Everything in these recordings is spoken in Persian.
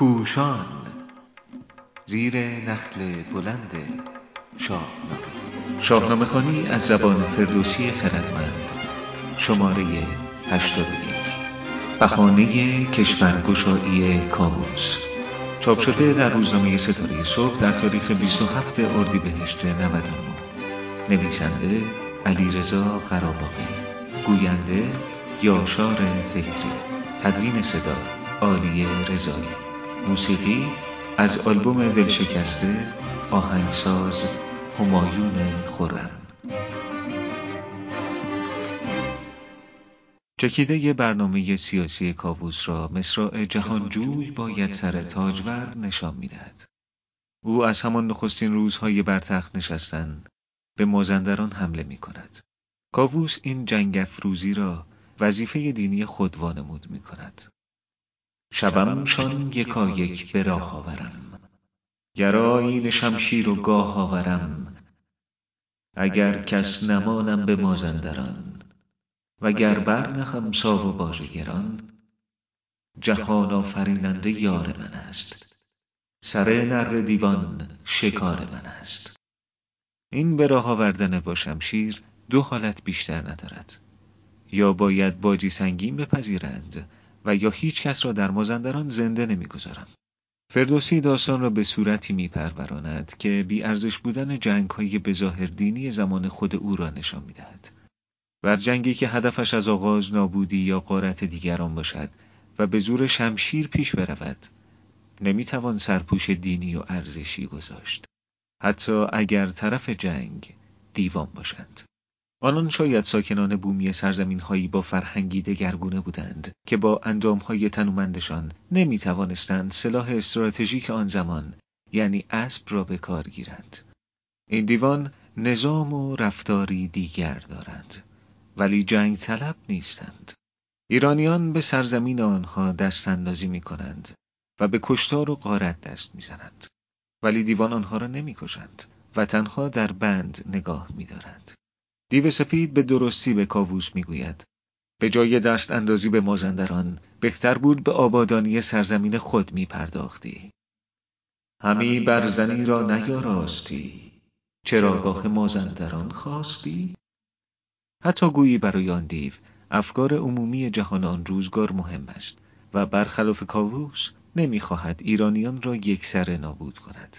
پوشان زیر نخل بلند شاهنامه. شاهنامه خوانی از زبان فردوسی خردمند شماره 81 بهانه کشورگشایی کاووس چاپ شده در روزنامه ستاره صبح در تاریخ 27 اردیبهشت 99 نویسنده علیرضا قراباقی گوینده یاشار فکری. تدوین صدا عالیه رضایی. موسیقی از آلبوم دلشکسته آهنگساز همایون خرم چکیده برنامه سیاسی کاووس را مصراع جهانجوی باید سر تاجور نشان می‌دهد. او از همان نخستین روزهای بر تخت نشستن به مازندران حمله می کند. کاووس این جنگ افروزی را وظیفه دینی خود وانمود می کند. شومشان یکا یک به راه آورم. گرایین شمشیر و گاه آورم اگر کس نمانم به مازندران وگر برنهم ساو و باژ گران جهان آفریننده یار من است. سر نره دیوان شکار من است. این به راه آوردن با شمشیر دو حالت بیشتر ندارد. یا باید باجی سنگین بپذیرند و یا هیچ کس را در مازندران زنده نمی‌گذارم. فردوسی داستان را به صورتی میپروراند که بی ارزش بودن جنگ های بظاهر دینی زمان خود او را نشان می‌دهد. بر جنگی که هدفش از آغاز نابودی یا قارت دیگران باشد و به زور شمشیر پیش برود نمی‌توان سرپوش دینی و ارزشی گذاشت حتی اگر طرف جنگ دیوان باشند آنان شاید ساکنان بومی سرزمین هایی با فرهنگی دگرگونه بودند که با اندام های تنومندشان نمی توانستند سلاح استراتژیک آن زمان یعنی اسب را به کار گیرند. این دیوان نظام و رفتاری دیگر دارند ولی جنگ طلب نیستند. ایرانیان به سرزمین آنها دست اندازی می کنند و به کشتار و غارت دست می زنند. ولی دیوان آنها را نمی کشند و تنها در بند نگاه می دارند. دیو سپید به درستی به کاووس می‌گوید به جای دست اندازی به مازندران بهتر بود به آبادانی سرزمین خود می پرداختی. همی برزنی را نیاراستی چراگاه مازندران خواستی؟ حتی گویی برای آن دیو افکار عمومی جهان آن روزگار مهم است و برخلاف کاووس نمی‌خواهد ایرانیان را یکسره نابود کند.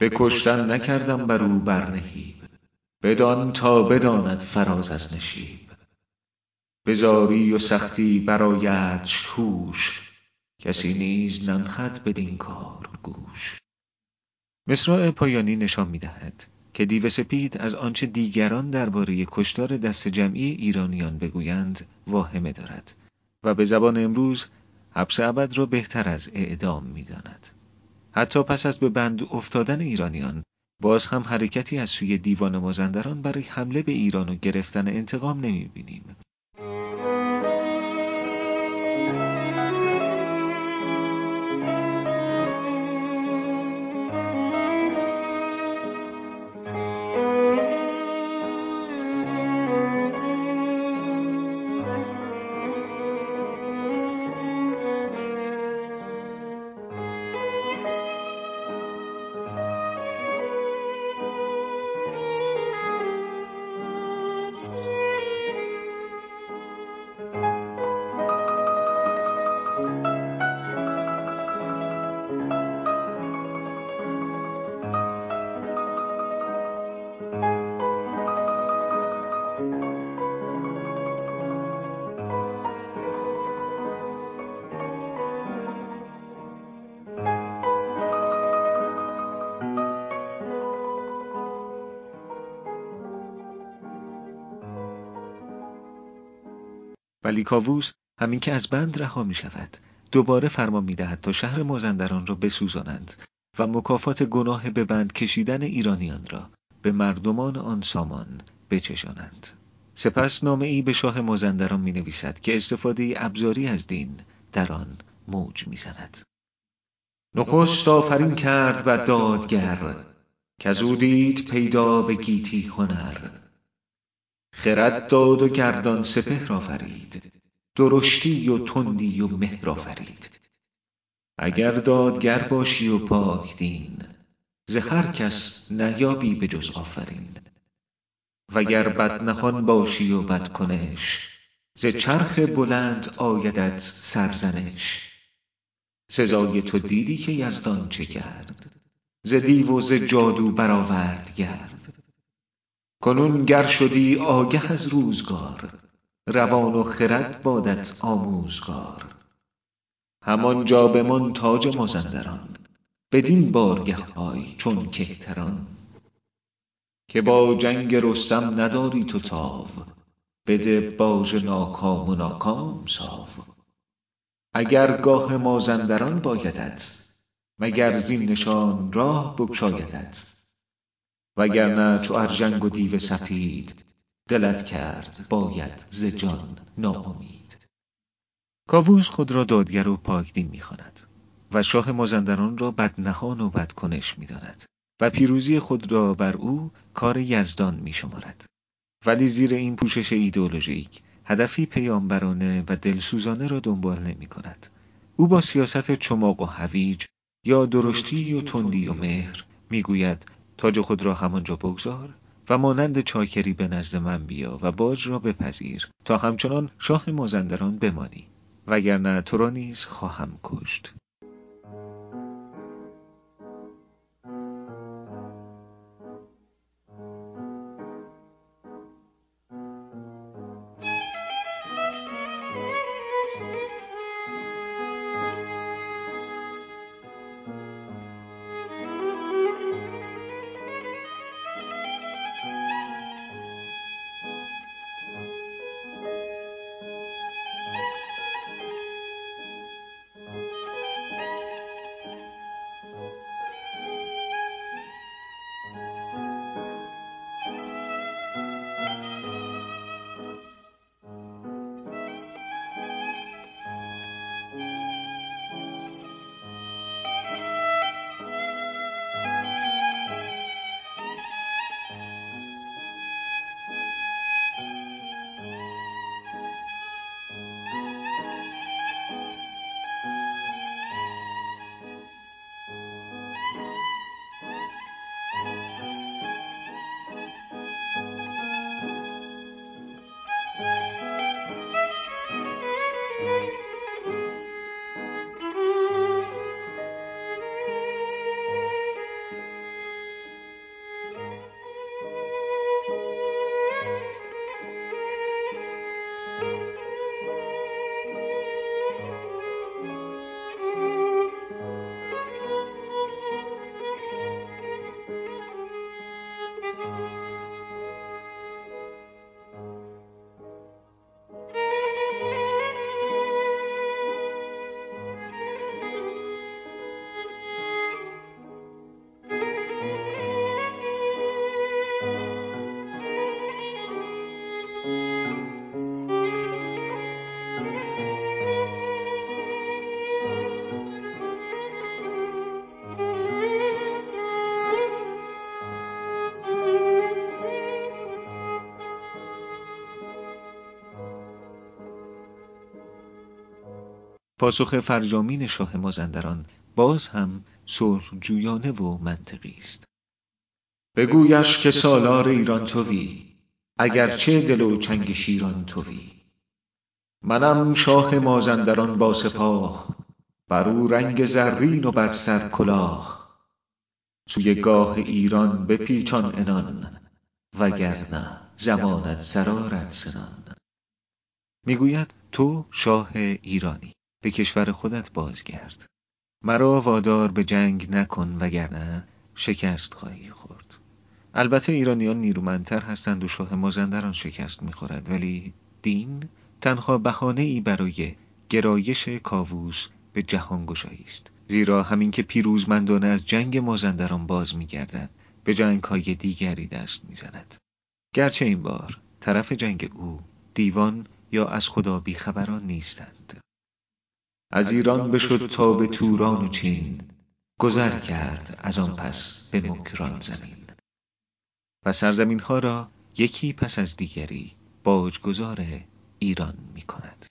به کشتن نکردم بر او برنهیب بدان تا بداند فراز از نشیب. بزاری و سختی برایتش کوش کسی نیز ننخد بدین کار گوش. مصرع پایانی نشان می‌دهد که دیو سپید از آنچه دیگران درباره کشتار دست جمعی ایرانیان بگویند واهمه دارد و به زبان امروز حبس ابد را بهتر از اعدام می‌داند. حتی پس از به بند افتادن ایرانیان باز هم حرکتی از سوی دیوان مازندران برای حمله به ایران و گرفتن انتقام نمی بینیم. ولی کاووس همین که از بند رها می شود دوباره فرمان می دهد تا شهر مازندران را بسوزانند و مکافات گناه به بند کشیدن ایرانیان را به مردمان آن سامان بچشانند سپس نامه ای به شاه مازندران می نویسد که استفاده ابزاری از دین در آن موج می زند. نخست آفرین کرد و دادگر که دید پیدا به گیتی هنر خرد داد و گردان سپهر آفرید درشتی و تندی و مهر آفرید اگر دادگر باشی و پاک دین ز هر کس نیابی به جز آفرین. وگر بدنهان باشی و بدکنش ز چرخ بلند آیدت سرزنش. سزای تو دیدی که یزدان چه کرد؟ ز دیو و ز جادو برآورد گرد. کنون گر شدی آگه از روزگار روان و خرد بادت آموزگار. همانجا بمان تاج مازندران بدین بارگه های چون کهتران. که با جنگ رستم نداری تو تاو بده باژ ناکام و ناکام ساو. اگر گاه مازندران بایدت مگر زین نشان راه بگشایدت. وگرنه چو ارژنگ و دیو سپید دلت کرد باید ز جان ناامید کاووس خود را دادگر و پاک دین می خواند و شاه مازندران را بدنهان و بدکنش می داند و پیروزی خود را بر او کار یزدان می شمارد. ولی زیر این پوشش ایدئولوژیک هدفی پیامبرانه و دلسوزانه را دنبال نمی کند. او با سیاست چماق و هویج یا درشتی و تندی و مهر می‌گوید تاج خود را همانجا بگذار و مانند چاکری به نزد من بیا و باج را بپذیر تا همچنان شاه مازندران بمانی وگرنه تو را نیز خواهم کشت. پاسخ فرجامین شاه مازندران باز هم جویانه و منطقی است. بگویش که سالار ایران تویی اگرچه دل و چنگ شیران تویی منم شاه مازندران با سپاه بر او رنگ زرین و بر سر کلاه. سوی گاه ایران بپیچان عنان وگرنه زمانت سرآرد سنان می‌گوید تو شاه ایرانی. به کشور خودت بازگرد. مرا وادار به جنگ نکن وگرنه شکست خواهی خورد. البته ایرانیان نیرومندتر هستند و شاه مازندران شکست می‌خورد ولی دین تنها بهانه ای برای گرایش کاووس به جهانگشایی است. زیرا همین که پیروزمندانه از جنگ مازندران باز میگردد به جنگ های دیگری دست می‌زند. گرچه این بار طرف جنگ او دیوان یا از خدا بیخبران نیستند. از ایران بشد تا به توران و چین. گذر کرد از آن پس به مکران زمین. و سرزمین ها را یکی پس از دیگری باجگذار ایران می کند